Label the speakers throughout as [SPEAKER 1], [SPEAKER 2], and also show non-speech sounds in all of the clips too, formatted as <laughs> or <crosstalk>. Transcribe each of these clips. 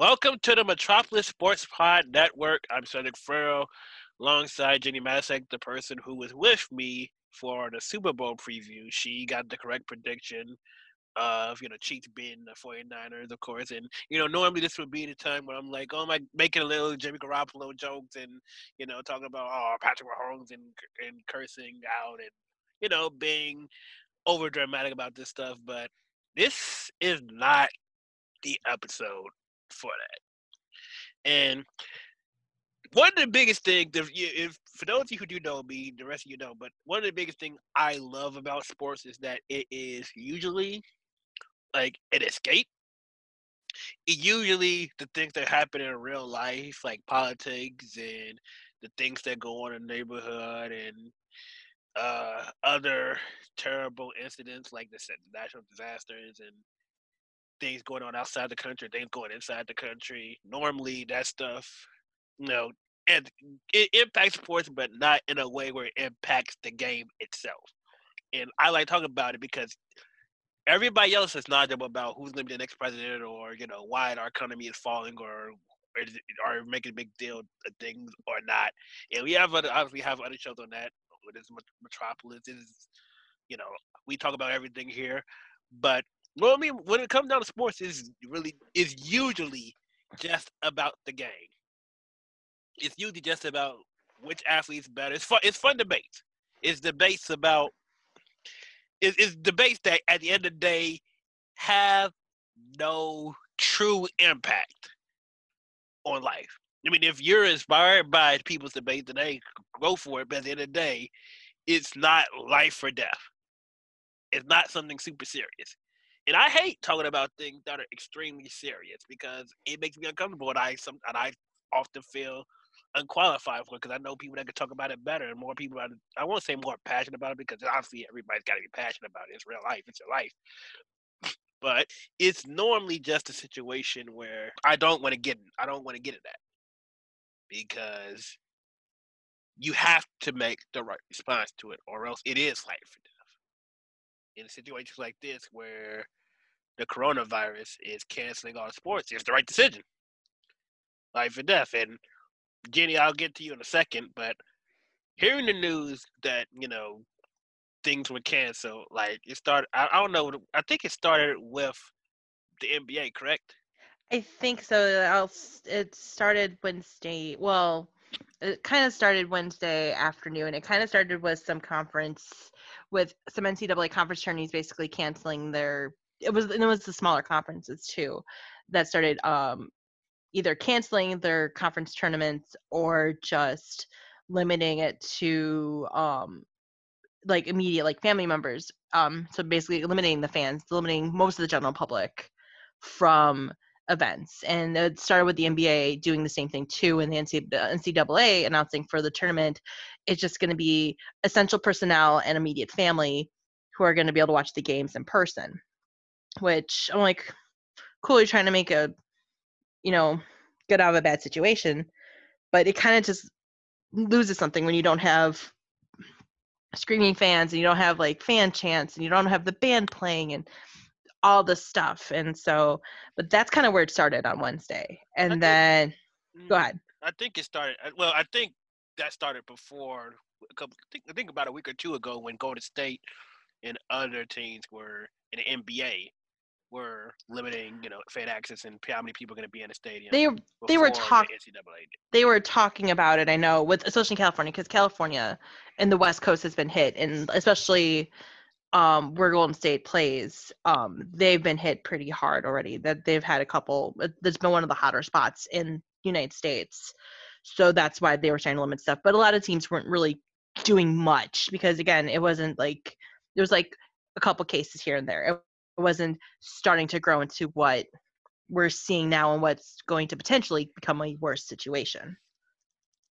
[SPEAKER 1] Welcome to the Metropolis Sports Pod Network. I'm Cedric Farrell, alongside Jenny Masek, the person who was with me for the Super Bowl preview. She got the correct prediction of, you know, Chiefs being the 49ers, of course. And, you know, normally this would be the time where I'm like, oh, my, making a little Jimmy Garoppolo jokes and, you know, talking about, oh, Patrick Mahomes and, and cursing out and, you know, being over dramatic about this stuff. But this is not the episode for that. And one of the biggest things, if, if for those of you who do know me, the rest of you know, but one of the biggest things I love about sports is that it is usually like an escape. It usually the things that happen in real life, like politics and the things that go on in the neighborhood and uh, other terrible incidents like the natural disasters and things going on outside the country, things going inside the country. Normally, that stuff, you know, and it impacts sports, but not in a way where it impacts the game itself. And I like talking about it because everybody else is knowledgeable about who's going to be the next president, or you know, why our economy is falling, or are making a big deal of things or not. And we have other, obviously have other shows on that. It is Metropolis. It is, you know, we talk about everything here, but well, I mean, when it comes down to sports, is really is usually just about the game. It's usually just about which athlete's better. It's fun. It's fun debates. It's debates about. It's, it's debates that at the end of the day have no true impact on life. I mean, if you're inspired by people's debate today, go for it. But at the end of the day, it's not life or death. It's not something super serious. And I hate talking about things that are extremely serious because it makes me uncomfortable, and I some and I often feel unqualified for it because I know people that can talk about it better and more people. Are, I won't say more passionate about it because obviously everybody's got to be passionate about it. It's real life. It's your life. <laughs> But it's normally just a situation where I don't want to get. I don't want to get in that because you have to make the right response to it, or else it is life or death in situations like this where the coronavirus is canceling all sports, it's the right decision. Life or death. And Jenny, I'll get to you in a second, but hearing the news that, you know, things were canceled, like it started, I, I don't know, I think it started with the NBA, correct?
[SPEAKER 2] I think so. I'll, it started Wednesday. Well, it kind of started Wednesday afternoon. It kind of started with some conference with some NCAA conference tourneys basically canceling their. It was and it was the smaller conferences too that started um, either canceling their conference tournaments or just limiting it to um, like immediate like family members. Um, so basically eliminating the fans, limiting most of the general public from events. And it started with the NBA doing the same thing too, and the NCAA announcing for the tournament, it's just going to be essential personnel and immediate family who are going to be able to watch the games in person. Which I'm like, cool, you're trying to make a, you know, get out of a bad situation, but it kind of just loses something when you don't have screaming fans and you don't have like fan chants and you don't have the band playing and all the stuff. And so, but that's kind of where it started on Wednesday. And think, then, go mm, ahead.
[SPEAKER 1] I think it started. Uh, well, I think that started before a couple. I think, I think about a week or two ago when Golden State and other teams were in the NBA were limiting, you know, fan access and how many people are going to be in the stadium.
[SPEAKER 2] They they were talking. The they were talking about it. I know, with especially in California, because California and the West Coast has been hit, and especially um, where Golden State plays, um, they've been hit pretty hard already. That they've had a couple. That's been one of the hotter spots in United States, so that's why they were trying to limit stuff. But a lot of teams weren't really doing much because again, it wasn't like there was like a couple cases here and there. It wasn't starting to grow into what we're seeing now and what's going to potentially become a worse situation.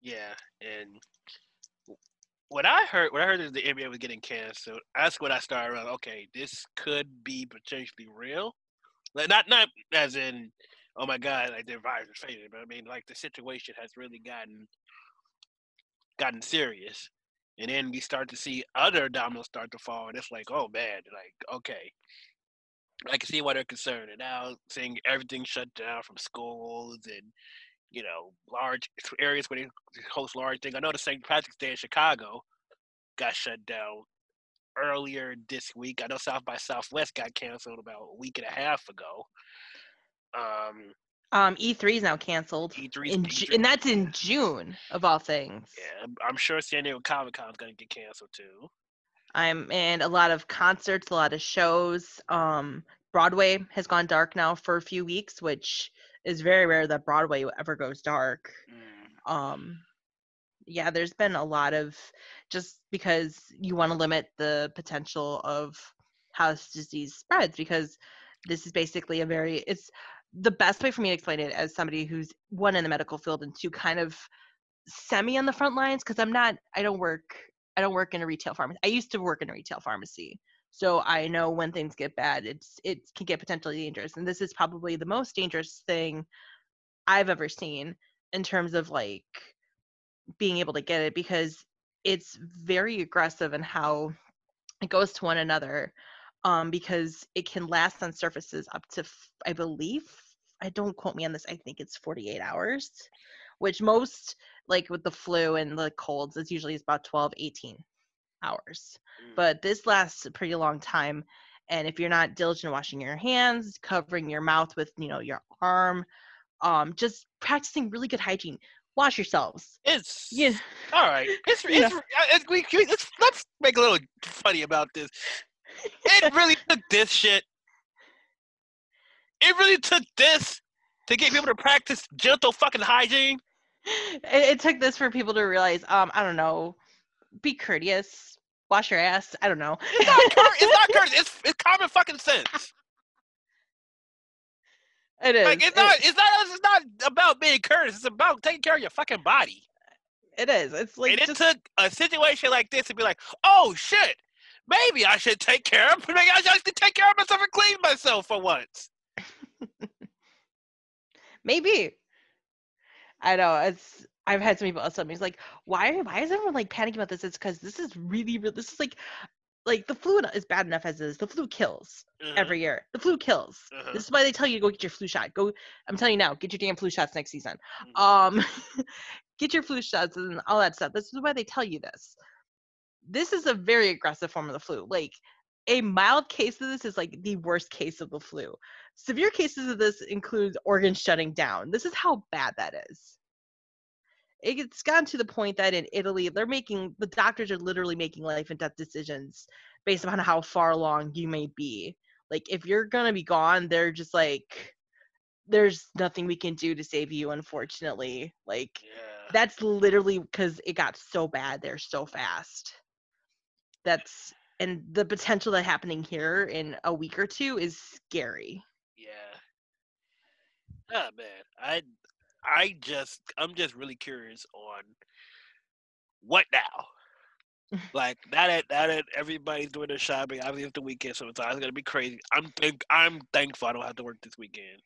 [SPEAKER 1] Yeah, and what I heard, what I heard is the NBA was getting canceled. That's when I started around. Okay, this could be potentially real. Like not not as in, oh my god, like the virus is fading, but I mean like the situation has really gotten gotten serious. And then we start to see other dominoes start to fall, and it's like, oh man, like okay, I can see why they're concerned. And now seeing everything shut down from schools and you know large areas where they host large things. I know the St. Patrick's Day in Chicago got shut down earlier this week. I know South by Southwest got canceled about a week and a half ago. Um,
[SPEAKER 2] um, E3 is now canceled,
[SPEAKER 1] E3
[SPEAKER 2] in Ju- and that's in June of all things.
[SPEAKER 1] Yeah, I'm sure San Diego Comic Con is going to get canceled too.
[SPEAKER 2] I'm in a lot of concerts, a lot of shows. Um, Broadway has gone dark now for a few weeks, which is very rare that Broadway ever goes dark.
[SPEAKER 1] Mm.
[SPEAKER 2] Um, yeah, there's been a lot of just because you want to limit the potential of how this disease spreads because this is basically a very it's the best way for me to explain it as somebody who's one in the medical field and two kind of semi on the front lines because I'm not I don't work I don't work in a retail pharmacy. I used to work in a retail pharmacy. So I know when things get bad, it's it can get potentially dangerous. And this is probably the most dangerous thing I've ever seen in terms of like being able to get it because it's very aggressive in how it goes to one another um, because it can last on surfaces up to I believe I don't quote me on this I think it's 48 hours which most like with the flu and the colds is usually about 12 18 hours
[SPEAKER 1] Mm.
[SPEAKER 2] but this lasts a pretty long time and if you're not diligent washing your hands covering your mouth with you know your arm um just practicing really good hygiene wash yourselves
[SPEAKER 1] It's
[SPEAKER 2] yeah <laughs>
[SPEAKER 1] all right. It's, <laughs> it's, uh, it's we, let's let's make a little funny about this. It <laughs> really took this shit. It really took this to get people to practice gentle fucking hygiene. <laughs>
[SPEAKER 2] it, it took this for people to realize um i don't know be courteous wash your ass i don't know
[SPEAKER 1] It's not cur- it's not <laughs> courteous. It's it's common fucking sense.
[SPEAKER 2] it is
[SPEAKER 1] Like it's
[SPEAKER 2] It-
[SPEAKER 1] not it's not it's not about being courteous. It's about taking care of your fucking body.
[SPEAKER 2] it is it's like
[SPEAKER 1] and it
[SPEAKER 2] just,
[SPEAKER 1] took a situation like this to be like, oh shit, maybe I should take care of <laughs> maybe I should actually take care of myself and clean myself for once.
[SPEAKER 2] maybe i know it's i've had some people ask me it's like why why is everyone like panicking about this? It's because this is really really this is like like the flu is bad enough as is the flu kills
[SPEAKER 1] Mhm,
[SPEAKER 2] every year the flu kills.
[SPEAKER 1] Uh-huh.
[SPEAKER 2] this is why they tell you to go get your flu shot go i'm telling you now get your damn flu shots next season.
[SPEAKER 1] Mhm.
[SPEAKER 2] um <laughs> get your flu shots and all that stuff this is why they tell you this. This is a very aggressive form of the flu like a mild case of this is like the worst case of the flu. Severe cases of this include organs shutting down. This is how bad that is. It's gotten to the point that in italy they're making the doctors are literally making life and death decisions based upon how far along you may be. Like if you're gonna be gone they're just like there's nothing we can do to save you unfortunately. Like
[SPEAKER 1] yeah.
[SPEAKER 2] that's literally because it got so bad there so fast. That's and the potential that happening here in a week or two is scary
[SPEAKER 1] Yeah. Ah man, I I just I'm just really curious on what now. <laughs> like now that now that everybody's doing their shopping, obviously it's the weekend, so it's always gonna be crazy. I'm think I'm thankful I don't have to work this weekend.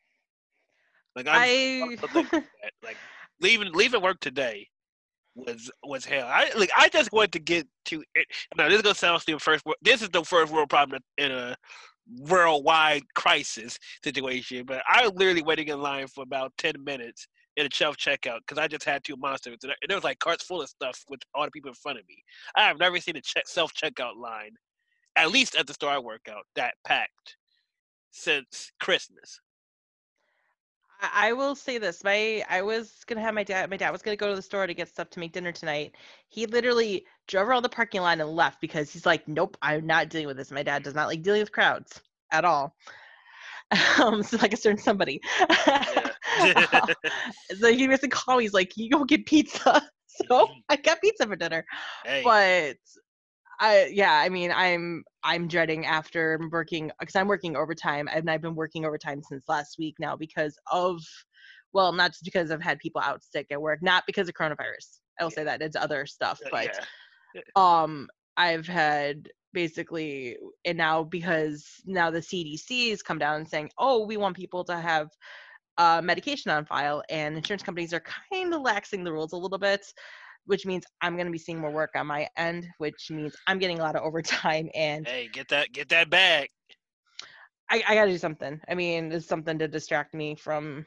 [SPEAKER 1] Like I'm,
[SPEAKER 2] i
[SPEAKER 1] thankful for <laughs> like leaving leaving work today was was hell. I like I just wanted to get to it. Now this is gonna sound stupid. First, this is the first world problem in a worldwide crisis situation. But I was literally waiting in line for about ten minutes in a self checkout because I just had two monsters and there was like carts full of stuff with all the people in front of me. I have never seen a check self checkout line, at least at the store I work out, that packed since Christmas.
[SPEAKER 2] I will say this. My I was gonna have my dad. My dad was gonna go to the store to get stuff to make dinner tonight. He literally drove around the parking lot and left because he's like, "Nope, I'm not dealing with this." My dad does not like dealing with crowds at all. <laughs> Um, so like a certain somebody. <laughs> <laughs> so he basically called me. He's like, "You go get pizza." So I got pizza for dinner.
[SPEAKER 1] hey,
[SPEAKER 2] But I yeah, I mean, I'm I'm dreading after working because I'm working overtime and I've been working overtime since last week now because of well, not just because I've had people out sick at work, not because of coronavirus. I will say that it's other stuff,
[SPEAKER 1] uh,
[SPEAKER 2] but
[SPEAKER 1] yeah.
[SPEAKER 2] um I've had basically and now because now the CDC has come down and saying, "Oh, we want people to have uh, medication on file," and insurance companies are kind of laxing the rules a little bit, which means I'm going to be seeing more work on my end, which means I'm getting a lot of overtime <laughs> and
[SPEAKER 1] Hey, get that get that back.
[SPEAKER 2] I, I gotta do something. I mean, it's something to distract me from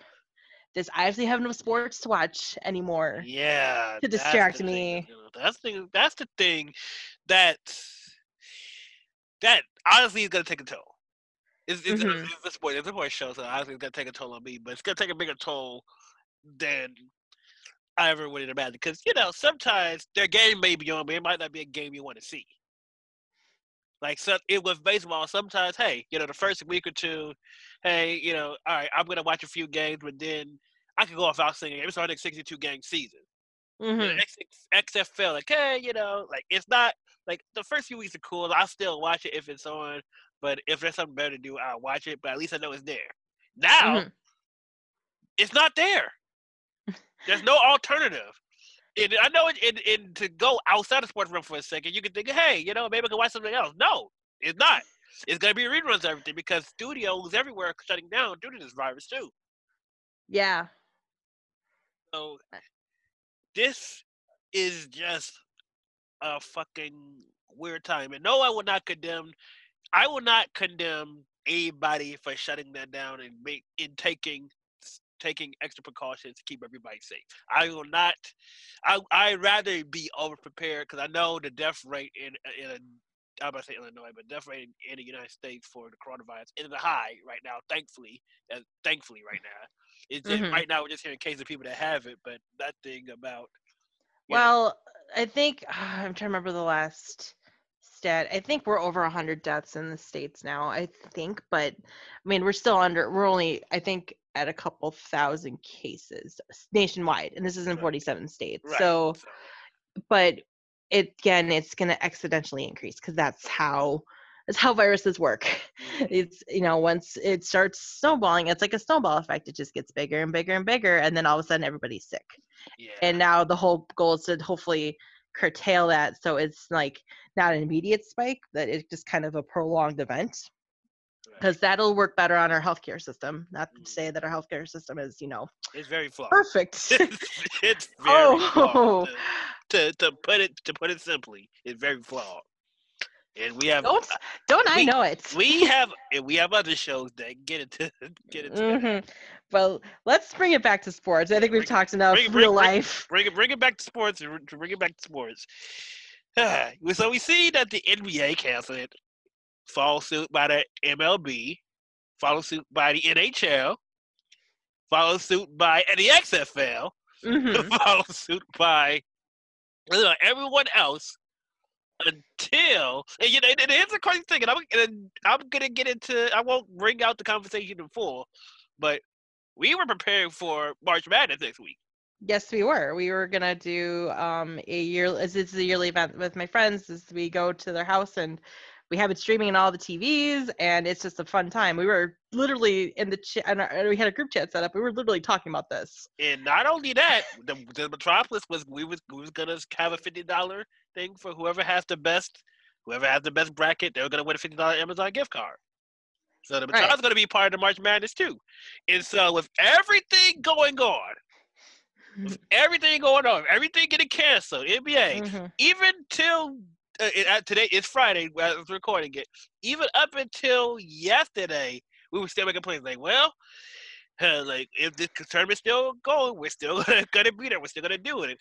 [SPEAKER 2] this. I actually have no sports to watch anymore.
[SPEAKER 1] Yeah,
[SPEAKER 2] To distract
[SPEAKER 1] thing,
[SPEAKER 2] me.
[SPEAKER 1] you That's the thing. That's the thing that that honestly is gonna take a toll. It's, it's,
[SPEAKER 2] Mhm.
[SPEAKER 1] it's the sport. It's a sports show, so honestly, it's gonna take a toll on me. But it's gonna take a bigger toll than I ever would imagine. Because you know, sometimes their game may be on, but it might not be a game you want to see. Like so, it was baseball. Sometimes, hey, you know, the first week or two, hey, you know, all right, I'm gonna watch a few games, but then I could go off out singing. It's already a 62 game season. You know,
[SPEAKER 2] Mhm.
[SPEAKER 1] X- XFL, like, hey, you know, like it's not like the first few weeks are cool. I'll still watch it if it's on, but if there's something better to do, I'll watch it. But at least I know it's there. Now
[SPEAKER 2] Mhm.
[SPEAKER 1] it's not there. There's no alternative. And I know it, and, to go outside of sports room for a second, you can think, hey, you know, maybe I can watch something else. No, it's not. It's gonna be reruns of everything because studios everywhere are shutting down due to this virus too.
[SPEAKER 2] Yeah.
[SPEAKER 1] So this is just a fucking weird time. And no, I will not condemn. I will not condemn anybody for shutting that down and make in taking taking extra precautions to keep everybody safe. I will not. I I'd rather be over prepared because I know the death rate in in a I'm about to say Illinois, but death rate in, in the United States for the coronavirus is a high right now. Thankfully, uh, thankfully right now. It's
[SPEAKER 2] Mhm.
[SPEAKER 1] right now we're just hearing cases of people that have it, but nothing about. you know,
[SPEAKER 2] Well, I think <sighs> I'm trying to remember the last I think we're over 100 deaths in the states now. I think, but I mean, we're still under. We're only, I think, at a couple thousand cases nationwide, and this is in 47 states.
[SPEAKER 1] right,
[SPEAKER 2] So, but it again, it's going to exponentially increase because that's how that's how viruses work.
[SPEAKER 1] Mhm. <laughs>
[SPEAKER 2] It's you know once it starts snowballing, it's like a snowball effect. It just gets bigger and bigger and bigger, and then all of a sudden everybody's sick
[SPEAKER 1] yeah,
[SPEAKER 2] and now the whole goal is to hopefully curtail that so it's like not an immediate spike that it's just kind of a prolonged event because that'll work better on our healthcare system not
[SPEAKER 1] Mm.
[SPEAKER 2] to say that our healthcare system is you know
[SPEAKER 1] it's very flawed.
[SPEAKER 2] perfect <laughs>
[SPEAKER 1] it's very <laughs>
[SPEAKER 2] oh
[SPEAKER 1] flawed. To, to to put it to put it simply, it's very flawed. And we have
[SPEAKER 2] don't don't i know it
[SPEAKER 1] we have we have other shows that get it to <laughs> get into that.
[SPEAKER 2] Mhm. well let's bring it back to sports i think we've
[SPEAKER 1] Bring-
[SPEAKER 2] talked enough
[SPEAKER 1] bring-
[SPEAKER 2] real
[SPEAKER 1] bring-
[SPEAKER 2] life
[SPEAKER 1] bring it bring it back to sports to to bring it back to sports. <sighs> so we see that the NBA canceled it, follow suit by the MLB, follow suit by the NHL, follow suit by and the XFL, <laughs>
[SPEAKER 2] Mhm.
[SPEAKER 1] follow suit by you know, everyone else until and, you know and here's the crazy thing and I'm, and I'm gonna get into I won't bring out the conversation in full but we were preparing for March Madness next week
[SPEAKER 2] Yes, we were. We were gonna do um a year. It's, it's a yearly event with my friends. Is we go to their house and we have it streaming on all the TVs, and it's just a fun time. We were literally in the chat, and we had a group chat set up. We were literally talking about this.
[SPEAKER 1] and not only that the, the Metropolis was we was we was gonna have a fifty dollar thing for whoever has the best whoever has the best bracket they were gonna win a fifty dollar Amazon gift card so the
[SPEAKER 2] Right.
[SPEAKER 1] Metropolis gonna be part of the March Madness too and so with everything going on with everything going on everything getting canceled NBA
[SPEAKER 2] Mhm.
[SPEAKER 1] even till uh, it, uh, today it's Friday I was recording it. Even up until yesterday, we were still making plans. Like, well, uh, like if this tournament's still going, we're still <laughs> gonna be there. We're still gonna do it.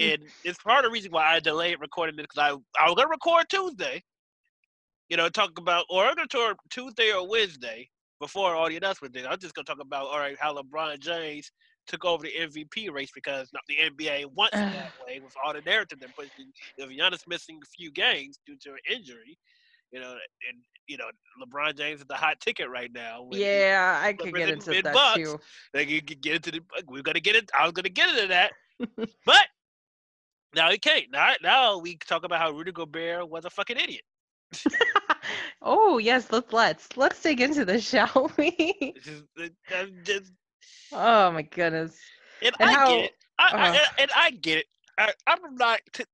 [SPEAKER 2] Mm.
[SPEAKER 1] And it's part of the reason why I delayed recording this because I I was gonna record Tuesday. You know, talk about or I'm gonna tour Tuesday or Wednesday before all the announcements. did. I'm just gonna talk about all right how LeBron James took over the MVP race because not the NBA wants it that <sighs> way with all the narrative they're pushing. If Giannis missing a few games due to an injury, you know, and you know LeBron James is the hot ticket right now.
[SPEAKER 2] Yeah, I could get into that
[SPEAKER 1] bucks.
[SPEAKER 2] too.
[SPEAKER 1] like you could get into the. We're gonna get it. I was gonna get into that, but now you can't. Now, now we talk about how Rudy Gobert was a fucking idiot. <laughs>
[SPEAKER 2] oh yes, let's let's let's dig into this, shall we?
[SPEAKER 1] Just, just,
[SPEAKER 2] oh my goodness.
[SPEAKER 1] and,
[SPEAKER 2] And
[SPEAKER 1] I
[SPEAKER 2] how-
[SPEAKER 1] get it. I, I,
[SPEAKER 2] uh.
[SPEAKER 1] and I get it. I, I'm not. T-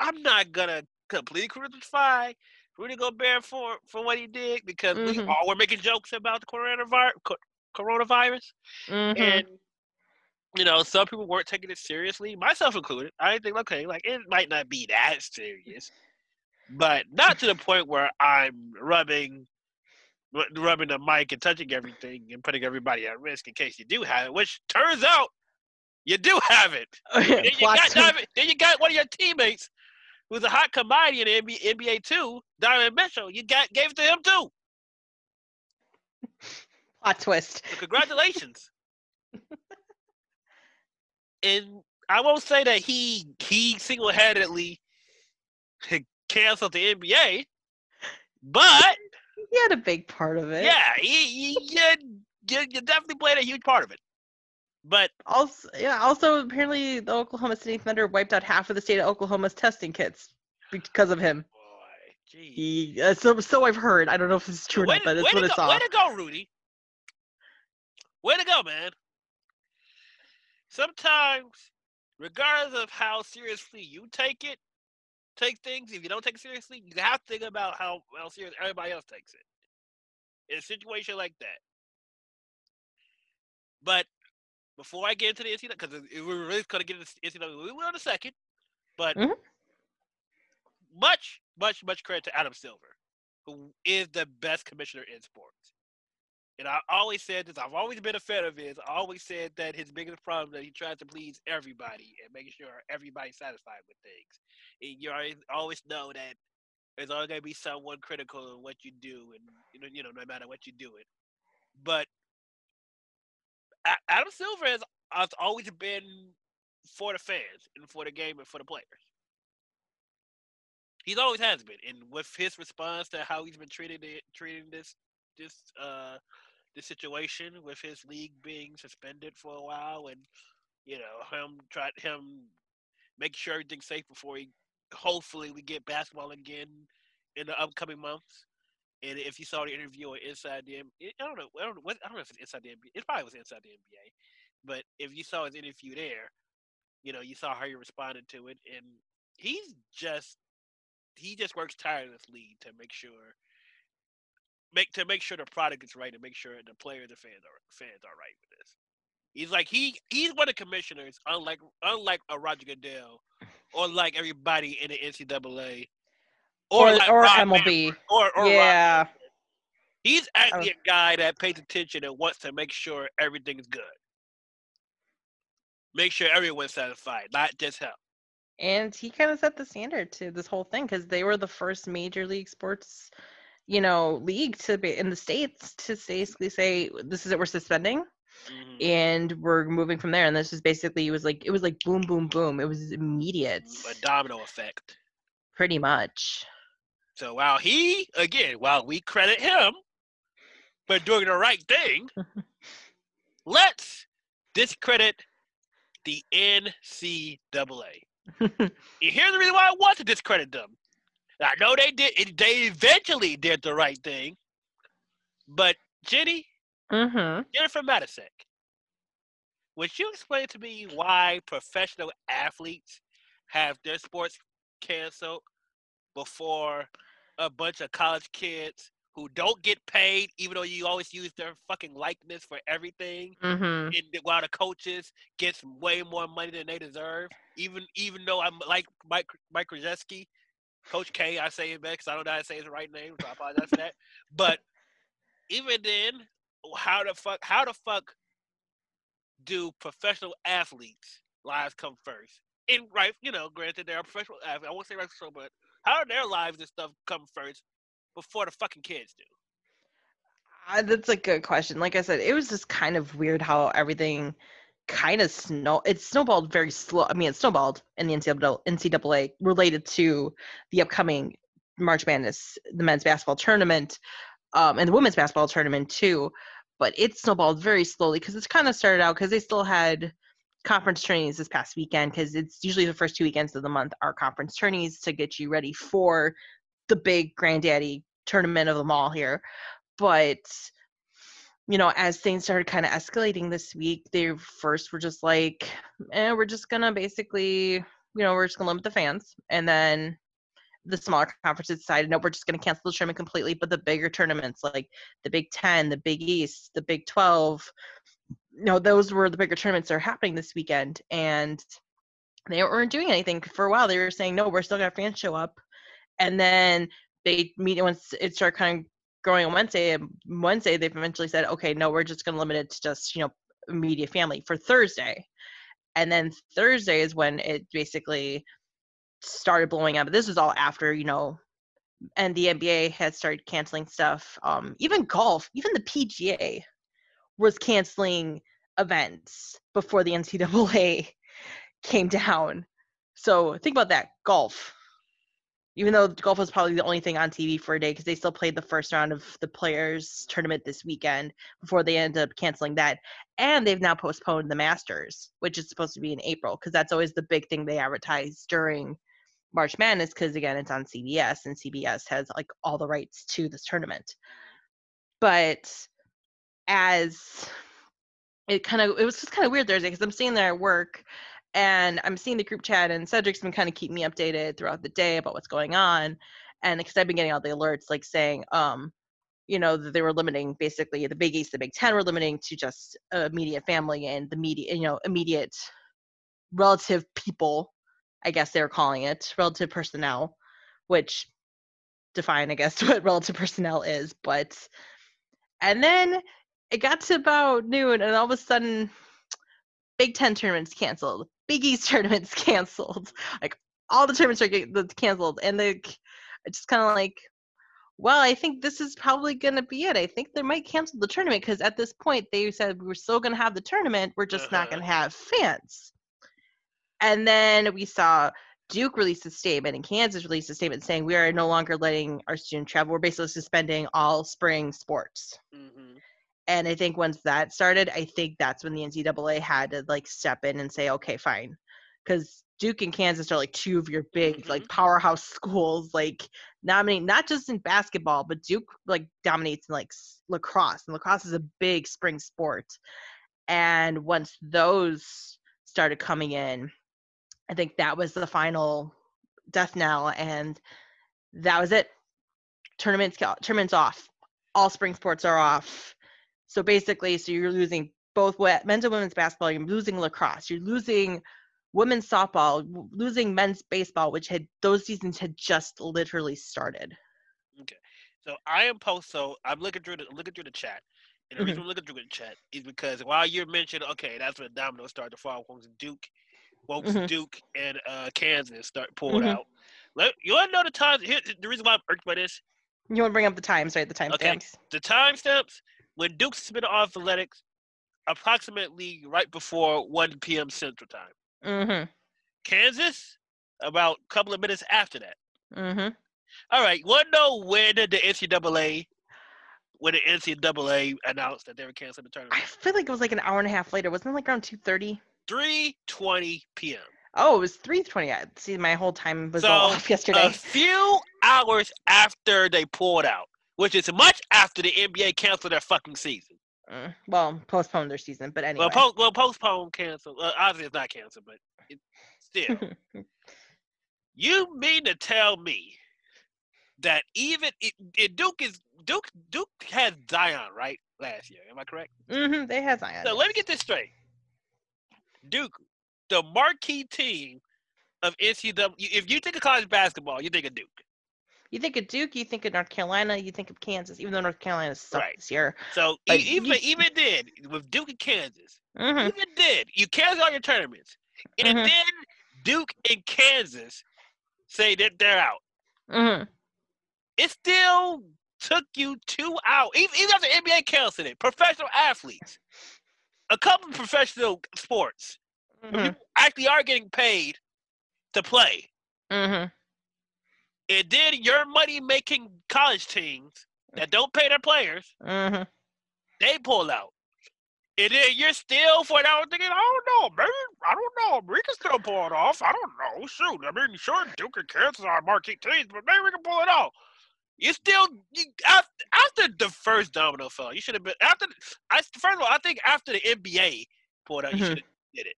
[SPEAKER 1] I'm not gonna completely crucify Rudy Gobert for for what he did because we
[SPEAKER 2] Mhm.
[SPEAKER 1] all were making jokes about the coronavirus. Coronavirus,
[SPEAKER 2] Mhm.
[SPEAKER 1] and you know some people weren't taking it seriously, myself included. I think okay, like it might not be that serious, but not to the point where I'm rubbing rubbing the mic and touching everything and putting everybody at risk in case you do have it, which turns out you do have it. <laughs> Oh, then, you got then you got one of your teammates who's a hot commodity in the NBA, NBA too, Donovan Mitchell. You got gave it to him too. <laughs>
[SPEAKER 2] Plot twist.
[SPEAKER 1] So congratulations. and I won't say that he he single handedly canceled the NBA, but
[SPEAKER 2] he had a big part of it.
[SPEAKER 1] Yeah, he, he, you, you definitely played a huge part of it. But
[SPEAKER 2] also, yeah, also apparently the Oklahoma City Thunder wiped out half of the state of Oklahoma's testing kits because of him. Boy, he, uh, so so I've heard. I don't know if it's true way, or not, but it's what I saw.
[SPEAKER 1] Way to go, Rudy. Way to go, man. Sometimes, regardless of how seriously you take it, take things, if you don't take it seriously, you have to think about how, how serious everybody else takes it. In a situation like that. But before I get into the NCAA, because we're really going to get into the NCAA, we will in a second. But mm-hmm. much, much, much credit to Adam Silver, who is the best commissioner in sports. And I always said this. I've always been a fan of his. I always said that his biggest problem that he tries to please everybody and making sure everybody's satisfied with things. And you always know that there's always gonna be someone critical of what you do, and you know, you know, no matter what you do it. But Adam Silver has, has always been for the fans and for the game and for the players. He's always has been, and with his response to how he's been treating it, treating this this uh this situation with his league being suspended for a while, and you know him try him make sure everything's safe before he hopefully we get basketball again in the upcoming months. And if you saw the interview on Inside the I don't know, I don't know, what, I don't know if it's Inside the NBA. It probably was Inside the NBA, but if you saw his interview there, you know, you saw how he responded to it, and he's just he just works tirelessly to make sure make to make sure the product is right and make sure the players and fans are fans are right with this. He's like he he's one of the commissioners, unlike unlike a Roger Goodell, <laughs> or like everybody in the NCAA,
[SPEAKER 2] or or, like or MLB,
[SPEAKER 1] or, or
[SPEAKER 2] yeah. Rob
[SPEAKER 1] he's actually a guy that pays attention and wants to make sure everything is good. Make sure everyone's satisfied, not just him.
[SPEAKER 2] And he kind of set the standard to this whole thing because they were the first major league sports you know, league to be in the states to basically say this is it, we're suspending, mm-hmm. and we're moving from there. And this is basically it was like it was like boom, boom, boom. It was immediate,
[SPEAKER 1] a domino effect,
[SPEAKER 2] pretty much.
[SPEAKER 1] So while he again, while we credit him for doing the right thing, <laughs> let's discredit the NCAA. and <laughs> here's the reason why I want to discredit them. I know they did. They eventually did the right thing, but Jenny,
[SPEAKER 2] mm-hmm.
[SPEAKER 1] Jennifer Matysek, would you explain to me why professional athletes have their sports canceled before a bunch of college kids who don't get paid, even though you always use their fucking likeness for everything,
[SPEAKER 2] mm-hmm.
[SPEAKER 1] and while the coaches gets way more money than they deserve, even even though I'm like Mike Mike Krzyzewski, Coach K, I say it back because I don't know how to say his right name, so I apologize for that. But even then, how the fuck how the fuck do professional athletes lives come first? And right, you know, granted they're professional athletes. I won't say right so, but how do their lives and stuff come first before the fucking kids do?
[SPEAKER 2] Uh, that's a good question. Like I said, it was just kind of weird how everything kind of snow it snowballed very slow i mean it snowballed in the NCAA, NCAA related to the upcoming march madness the men's basketball tournament um, and the women's basketball tournament too but it snowballed very slowly because it's kind of started out because they still had conference trainings this past weekend because it's usually the first two weekends of the month are conference tourneys to get you ready for the big granddaddy tournament of them all here but you know, as things started kind of escalating this week, they first were just like, eh, we're just gonna basically, you know, we're just gonna limit the fans. And then the smaller conferences decided, no, we're just gonna cancel the tournament completely. But the bigger tournaments like the Big Ten, the Big East, the Big Twelve, you know, those were the bigger tournaments that are happening this weekend. And they weren't doing anything for a while. They were saying, no, we're still gonna have fans show up. And then they meet once it started kind of growing on Wednesday. And Wednesday, they've eventually said, okay, no, we're just going to limit it to just, you know, immediate family for Thursday. And then Thursday is when it basically started blowing up. This was all after, you know, and the NBA had started canceling stuff. Um, even golf, even the PGA was canceling events before the NCAA <laughs> came down. So think about that golf. Even though golf was probably the only thing on TV for a day because they still played the first round of the players tournament this weekend before they ended up canceling that. And they've now postponed the Masters, which is supposed to be in April because that's always the big thing they advertise during March Madness because again it's on CBS and CBS has like all the rights to this tournament. But as it kind of it was just kind of weird Thursday because I'm sitting there at work and I'm seeing the group chat and Cedric's been kind of keeping me updated throughout the day about what's going on. And because I've been getting all the alerts like saying, um, you know, that they were limiting basically the Big East, the Big Ten were limiting to just immediate family and the media, you know, immediate relative people, I guess they were calling it, relative personnel, which define, I guess, <laughs> what relative personnel is. But and then it got to about noon and all of a sudden Big Ten tournaments canceled, Big East <laughs> tournaments canceled, like all the tournaments are getting canceled, and they just kind of like, well, I think this is probably going to be it. I think they might cancel the tournament because at this point they said we're still going to have the tournament, we're just uh-huh. not going to have fans. And then we saw Duke released a statement and Kansas released a statement saying we are no longer letting our students travel. We're basically suspending all spring sports. Mm-hmm. And I think once that started, I think that's when the NCAA had to like step in and say, okay, fine. Because Duke and Kansas are like two of your big mm-hmm. like powerhouse <laughs> schools, like nominate not just in basketball, but Duke like dominates in like lacrosse, and lacrosse is a big spring sport. And once those started coming in, I think that was the final death knell, and that was it. Tournaments tournaments off. All spring sports are off. So basically, so you're losing both men's and women's basketball. You're losing lacrosse. You're losing women's softball, losing men's baseball, which had those seasons had just literally started.
[SPEAKER 1] Okay, so I am post. So I'm looking through the looking through the chat, and the mm-hmm. reason I'm looking through the chat is because while you're mentioning, okay, that's when the dominoes start to fall. Once Duke, once mm-hmm. Duke and uh, Kansas start pulling mm-hmm. out. Let, you want to know the times? Here, the reason why I'm irked by this.
[SPEAKER 2] You want to bring up the times, right? The timestamps. Okay.
[SPEAKER 1] The timestamps when Duke suspended athletics, approximately right before 1 p.m. Central Time.
[SPEAKER 2] Mm-hmm.
[SPEAKER 1] Kansas, about a couple of minutes after that.
[SPEAKER 2] Mm-hmm.
[SPEAKER 1] All right. Want to know when the NCAA, when the NCAA announced that they were canceling the tournament?
[SPEAKER 2] I feel like it was like an hour and a half later. Wasn't it like around 2.30?
[SPEAKER 1] 3.20 p.m.
[SPEAKER 2] Oh, it was 3.20. See, my whole time was so, all <laughs> off yesterday.
[SPEAKER 1] A few hours after they pulled out which is much after the NBA canceled their fucking season.
[SPEAKER 2] Uh, well, postponed their season, but anyway.
[SPEAKER 1] Well, po- well postpone, cancel. Uh, obviously, it's not canceled, but it, still. <laughs> you mean to tell me that even it, it, Duke is Duke Duke has Zion right last year? Am I correct?
[SPEAKER 2] Mm-hmm. They had Zion.
[SPEAKER 1] So let me get this straight. Duke, the marquee team of NCAA. If you think of college basketball, you think of Duke.
[SPEAKER 2] You think of Duke, you think of North Carolina, you think of Kansas, even though North Carolina sucks right. this year.
[SPEAKER 1] So even you, even did with Duke and Kansas, mm-hmm. even did you cancel all your tournaments, and mm-hmm. then Duke and Kansas say that they're out.
[SPEAKER 2] Mm-hmm.
[SPEAKER 1] It still took you two hours, even, even after NBA canceled it. Professional athletes, a couple of professional sports, mm-hmm. people actually are getting paid to play.
[SPEAKER 2] Mm-hmm.
[SPEAKER 1] And then your money making college teams that don't pay their players,
[SPEAKER 2] mm-hmm.
[SPEAKER 1] they pull out. And then you're still for an hour thinking, I don't know, maybe I don't know, we can still pull it off. I don't know. Shoot, I mean, sure, Duke and Kansas are marquee teams, but maybe we can pull it off. You still you, after, after the first domino fell, you should have been after. I first of all, I think after the NBA pulled out, you mm-hmm. should have did it.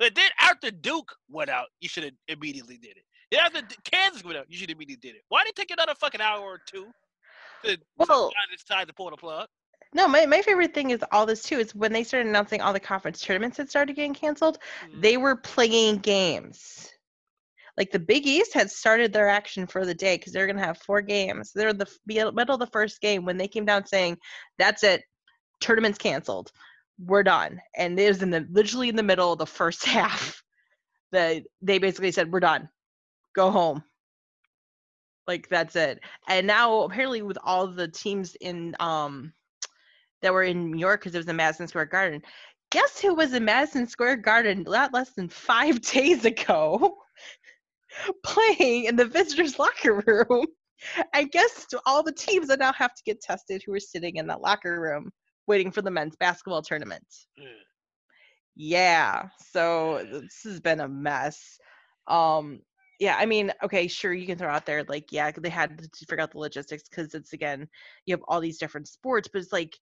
[SPEAKER 1] But then after Duke went out, you should have immediately did it. Yeah, the Kansas went out. You should immediately did it. Why did it take another fucking hour or two to well, decide to pull the plug?
[SPEAKER 2] No, my, my favorite thing is all this too is when they started announcing all the conference tournaments had started getting canceled, mm-hmm. they were playing games. like the Big East had started their action for the day because they're going to have four games. They're the middle of the first game when they came down saying, "That's it, tournament's canceled, we're done." And it was in the literally in the middle of the first <laughs> half that they basically said, "We're done, go home." Like that's it. And now apparently with all the teams in um that were in New York because it was in Madison Square Garden. Guess who was in Madison Square Garden not less than five <laughs> days ago? <laughs> playing in the visitors' locker room. I guess all the teams that now have to get tested who are sitting in that locker room waiting for the men's basketball tournament. Mm. Yeah, so this has been a mess. Um, yeah, I mean, okay, sure, you can throw out there like, yeah, they had to figure out the logistics because it's again, you have all these different sports, but it's like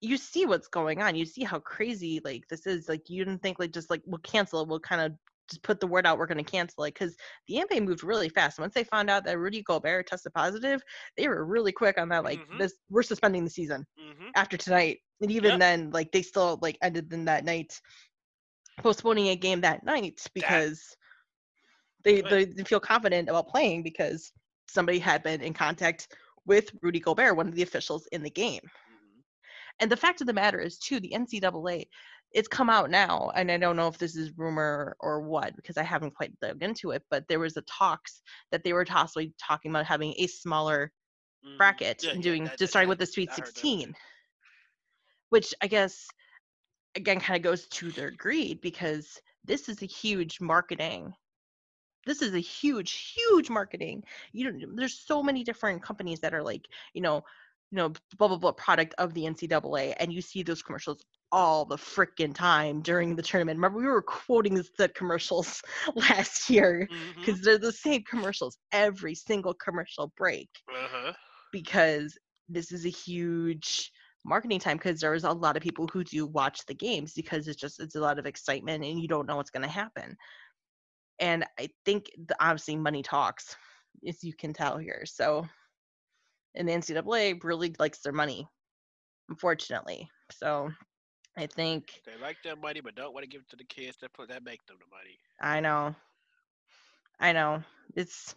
[SPEAKER 2] you see what's going on. You see how crazy like this is. Like you didn't think like just like we'll cancel it, we'll kind of just put the word out we're going to cancel it because the NBA moved really fast. Once they found out that Rudy Gobert tested positive, they were really quick on that. Like mm-hmm. this, we're suspending the season mm-hmm. after tonight, and even yep. then, like they still like ended in that night, postponing a game that night because they, they they feel confident about playing because somebody had been in contact with Rudy Gobert, one of the officials in the game. Mm-hmm. And the fact of the matter is, too, the NCAA it's come out now and i don't know if this is rumor or what because i haven't quite dug into it but there was a talks that they were possibly talking about having a smaller mm, bracket yeah, and doing yeah, that, just starting that, with the sweet 16 which i guess again kind of goes to their greed because this is a huge marketing this is a huge huge marketing you know there's so many different companies that are like you know you know blah blah blah product of the ncaa and you see those commercials all the freaking time during the tournament. Remember, we were quoting the commercials <laughs> last year because mm-hmm. they're the same commercials every single commercial break. Uh-huh. Because this is a huge marketing time because there's a lot of people who do watch the games because it's just it's a lot of excitement and you don't know what's going to happen. And I think the, obviously money talks, as you can tell here. So, and the NCAA really likes their money, unfortunately. So I think
[SPEAKER 1] they like their money, but don't want to give it to the kids that put that make them the money.
[SPEAKER 2] I know. I know. It's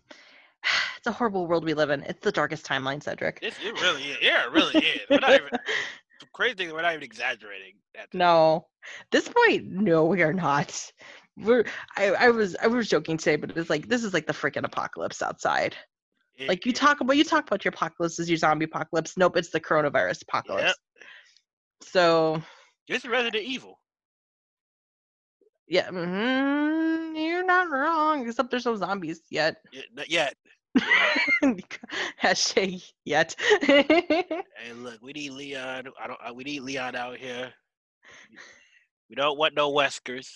[SPEAKER 2] <sighs> it's a horrible world we live in. It's the darkest timeline, Cedric.
[SPEAKER 1] It's, it really is. Yeah, it really is. We're not even, <laughs> crazy thing, we're not even exaggerating.
[SPEAKER 2] no, this point, no, we are not. We're. I, I was. I was joking today, but it's like this is like the freaking apocalypse outside. It, like you talk about, you talk about your apocalypse as your zombie apocalypse. Nope, it's the coronavirus apocalypse. Yep. So
[SPEAKER 1] it's Resident Evil.
[SPEAKER 2] Yeah, mm-hmm, you're not wrong. Except there's no zombies yet.
[SPEAKER 1] Yeah, not yet. <laughs>
[SPEAKER 2] Hashtag yet. <laughs>
[SPEAKER 1] hey, look, we need Leon. I don't. Uh, we need Leon out here. We don't want no Weskers.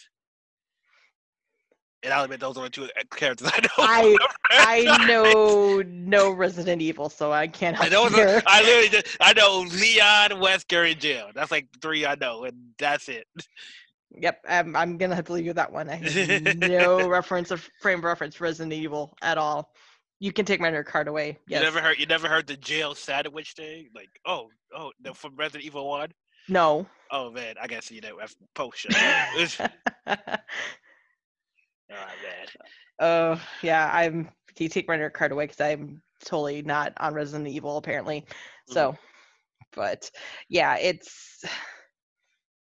[SPEAKER 1] And I'll admit those are the two characters <laughs> I know.
[SPEAKER 2] I I <laughs> know no Resident Evil, so I can't help I know. Here.
[SPEAKER 1] I literally just I know Leon, Wesker, and Jill. That's like three I know, and that's it.
[SPEAKER 2] Yep, I'm I'm gonna have to leave you that one. I have <laughs> no reference of frame of reference Resident Evil at all. You can take my nerd card away.
[SPEAKER 1] Yes. You never heard you never heard the Jill sandwich thing? Like, oh, oh, no, from Resident Evil One.
[SPEAKER 2] No.
[SPEAKER 1] Oh man, I gotta see that post
[SPEAKER 2] Oh. Oh yeah, I'm. You take my card away because I'm totally not on Resident Evil apparently. So, mm-hmm. but yeah, it's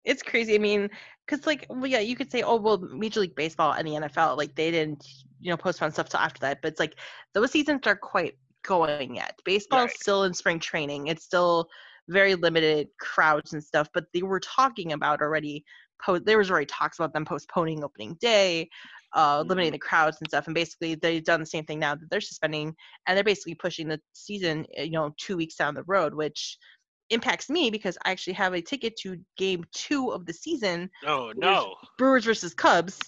[SPEAKER 2] it's crazy. I mean, because like, well, yeah, you could say, oh well, Major League Baseball and the NFL, like they didn't, you know, postpone stuff till after that. But it's like those seasons are quite going yet. Baseball's right. still in spring training. It's still very limited crowds and stuff. But they were talking about already. Po- there was already talks about them postponing opening day uh, limiting mm-hmm. the crowds and stuff. And basically, they've done the same thing now that they're suspending, and they're basically pushing the season, eh, you know, two weeks down the road, which impacts me because I actually have a ticket to game two of the season.
[SPEAKER 1] Oh no!
[SPEAKER 2] Brewers versus Cubs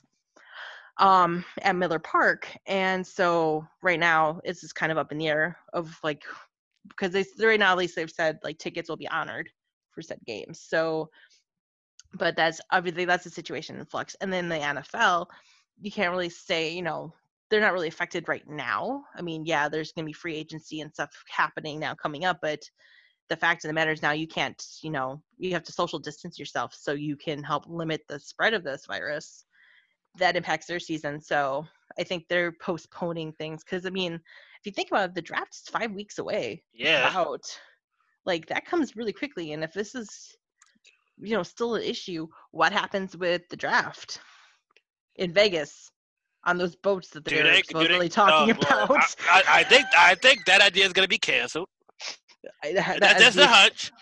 [SPEAKER 2] um at Miller Park and so right now it's just kind of up in the air of like because they right now at least they've said like tickets will be honored for said games so but that's obviously that's the situation in flux and then the NFL you can't really say, you know, they're not really affected right now. I mean, yeah, there's going to be free agency and stuff happening now coming up, but the fact of the matter is now you can't, you know, you have to social distance yourself so you can help limit the spread of this virus. That impacts their season. So I think they're postponing things because I mean, if you think about it, the draft is five weeks away.
[SPEAKER 1] Yeah.
[SPEAKER 2] Out, like that comes really quickly, and if this is, you know, still an issue, what happens with the draft in Vegas on those boats that they're
[SPEAKER 1] they-
[SPEAKER 2] supposedly
[SPEAKER 1] they-
[SPEAKER 2] talking
[SPEAKER 1] oh, boy.
[SPEAKER 2] about?
[SPEAKER 1] I, I, I think I think that idea is gonna be canceled.
[SPEAKER 2] I- <laughs> that-
[SPEAKER 1] That's just
[SPEAKER 2] the-
[SPEAKER 1] a hunch.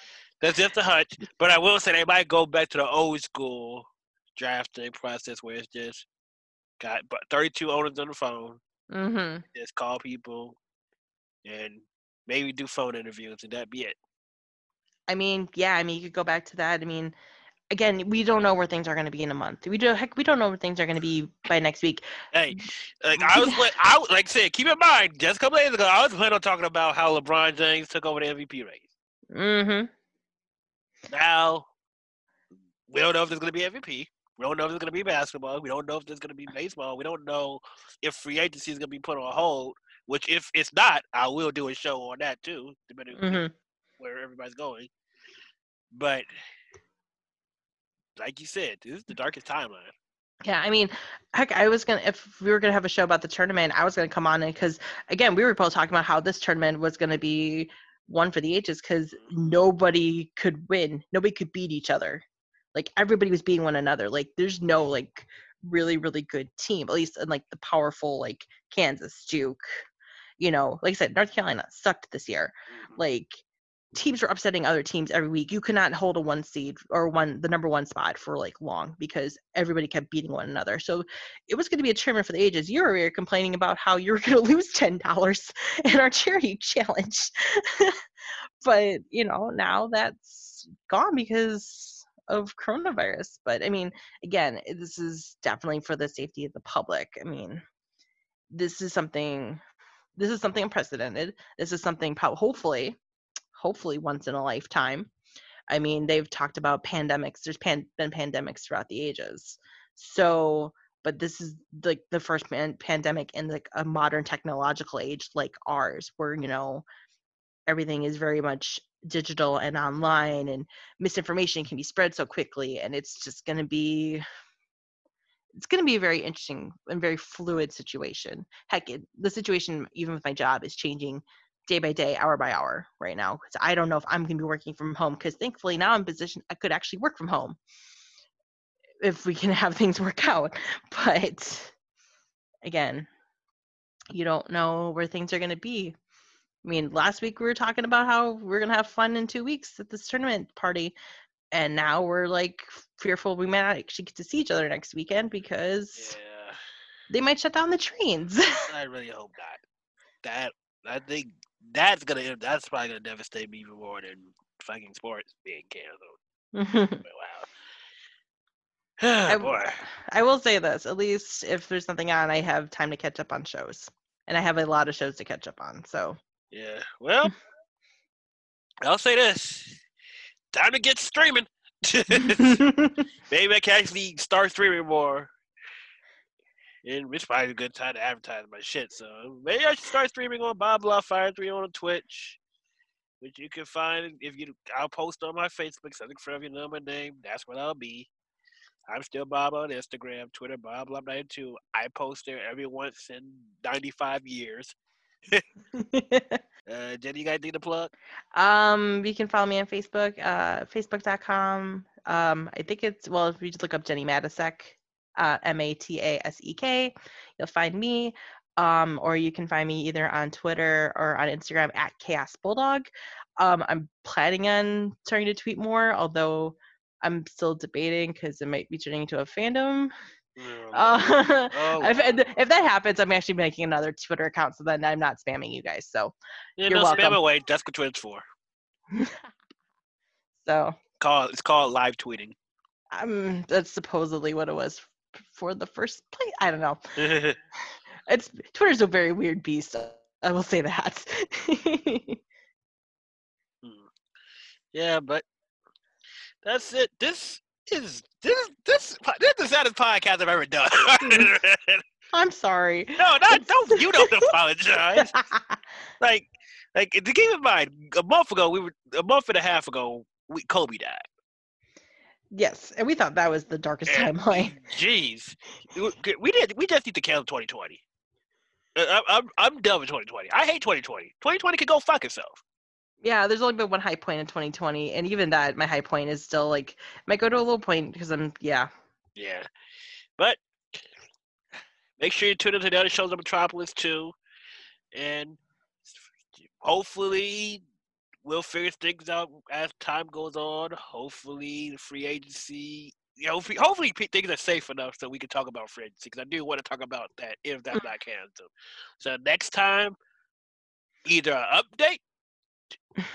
[SPEAKER 1] That's just a hunch. But I will say they might go back to the old school drafting process where it's just got but 32 owners on the phone,
[SPEAKER 2] Mhm.
[SPEAKER 1] just call people and maybe do phone interviews and that be it.
[SPEAKER 2] I mean, yeah, I mean, you could go back to that. I mean, again, we don't know where things are going to be in a month. We do, heck, we don't know where things are going to be by next week.
[SPEAKER 1] Hey, like I was, I like I said, keep in mind, just a couple days ago, I was planning on talking about how LeBron James took over the MVP race.
[SPEAKER 2] Mm-hmm.
[SPEAKER 1] Now, we don't know if there's going to be MVP. We don't know if there's going to be basketball. We don't know if there's going to be baseball. We don't know if free agency is going to be put on hold. Which, if it's not, I will do a show on that too, depending
[SPEAKER 2] Mm-hmm.
[SPEAKER 1] where everybody's going. But, like you said, this is the darkest timeline.
[SPEAKER 2] Yeah, I mean, heck, I was gonna if we were gonna have a show about the tournament, I was gonna come on because again, we were both talking about how this tournament was gonna be one for the ages because mm-hmm. nobody could win, nobody could beat each other. Like everybody was beating one another. Like there's no like really really good team, at least in like the powerful like Kansas, Duke. You know, like I said, North Carolina sucked this year. Mm-hmm. Like teams were upsetting other teams every week. You could not hold a one seed or one the number one spot for like long because everybody kept beating one another. So it was going to be a tournament for the ages. You were complaining about how you were <laughs> going to lose ten dollars in our charity <laughs> challenge, <laughs> but you know now that's gone because of coronavirus. But I mean, again, this is definitely for the safety of the public. I mean, this is something. This is something unprecedented. This is something, hopefully, hopefully once in a lifetime. I mean, they've talked about pandemics. There's pan- been pandemics throughout the ages. So, but this is like the first pan- pandemic in like a modern technological age like ours, where you know everything is very much digital and online, and misinformation can be spread so quickly, and it's just going to be it's going to be a very interesting and very fluid situation. Heck, it, the situation even with my job is changing day by day, hour by hour right now because I don't know if I'm going to be working from home because thankfully now I'm positioned I could actually work from home if we can <laughs> have things work out. But again, you don't know where things are going to be. I mean, last week we were talking about how we're going to have fun in two weeks at this tournament party. And now we're like fearful we might not actually get to see each other next weekend because
[SPEAKER 1] Yeah,
[SPEAKER 2] they might shut down the trains. <laughs>
[SPEAKER 1] I really hope not. That I think that's gonna that's probably gonna devastate me even more than fucking sports being canceled. <laughs> Wow. <sighs>
[SPEAKER 2] I,
[SPEAKER 1] Boy.
[SPEAKER 2] I will say this at least if there's something on, I have time to catch up on shows. And I have a lot of shows to catch up on. So,
[SPEAKER 1] Yeah. Well, <laughs> I'll say this. Time to get streaming. <laughs> Maybe I can actually start streaming more. And it's probably a good time to advertise my shit. So maybe I should start streaming on Bob Blob Fire 3 on Twitch. Which you can find if you I'll post on my Facebook, something for if you know my name. That's what I'll be. I'm still Bob on Instagram, Twitter, Bob Blob 92. I post there every once in 95 years. <laughs> Uh, Jenni, you got anything to plug?
[SPEAKER 2] um, you can follow me on Facebook, uh, facebook.com. Um, I think it's, well, if you just look up Jenni Matasek, uh, M A T A S E K, you'll find me. Um, or you can find me either on Twitter or on Instagram at Chaos Bulldog. Um, I'm planning on starting to tweet more, although I'm still debating because it might be turning into a fandom. Uh,
[SPEAKER 1] Oh, <laughs>
[SPEAKER 2] if, if that happens, I'm actually making another Twitter account, so then I'm not spamming you guys. So,
[SPEAKER 1] yeah,
[SPEAKER 2] you're
[SPEAKER 1] no spam
[SPEAKER 2] welcome.
[SPEAKER 1] away. That's what Twitter's for. <laughs>
[SPEAKER 2] so
[SPEAKER 1] Call it's called live tweeting.
[SPEAKER 2] um, that's supposedly what it was for the first place. I don't know. <laughs> It's Twitter's a very weird beast. I will say that.
[SPEAKER 1] Hmm. yeah, but that's it. This is this this this is the saddest podcast I've ever done. <laughs>
[SPEAKER 2] I'm sorry.
[SPEAKER 1] no, not don't you don't apologize. <laughs> Like like to keep in mind, a month ago we were a month and a half ago we Kobe died.
[SPEAKER 2] Yes, and we thought that was the darkest
[SPEAKER 1] Yeah.
[SPEAKER 2] timeline. <laughs>
[SPEAKER 1] Jeez, we did. We just need to cancel 2020. Uh, I'm I'm I'm done with 2020. I hate 2020. 2020 could go fuck itself.
[SPEAKER 2] Yeah, there's only been one high point in 2020, and even that, my high point is still like might go to a low point because I'm yeah.
[SPEAKER 1] Yeah, but make sure you tune into the other shows on Metropolis too, and hopefully we'll figure things out as time goes on. Hopefully the free agency, you know, hopefully, things are safe enough so we can talk about free agency because I do want to talk about that if that's mm. not canceled. So next time, either an update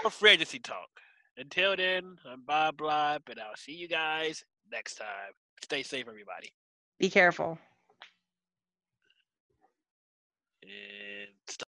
[SPEAKER 1] or free agency talk. Until then, I'm Bob Live, and I'll see you guys next time. Stay safe, everybody.
[SPEAKER 2] Be careful.
[SPEAKER 1] And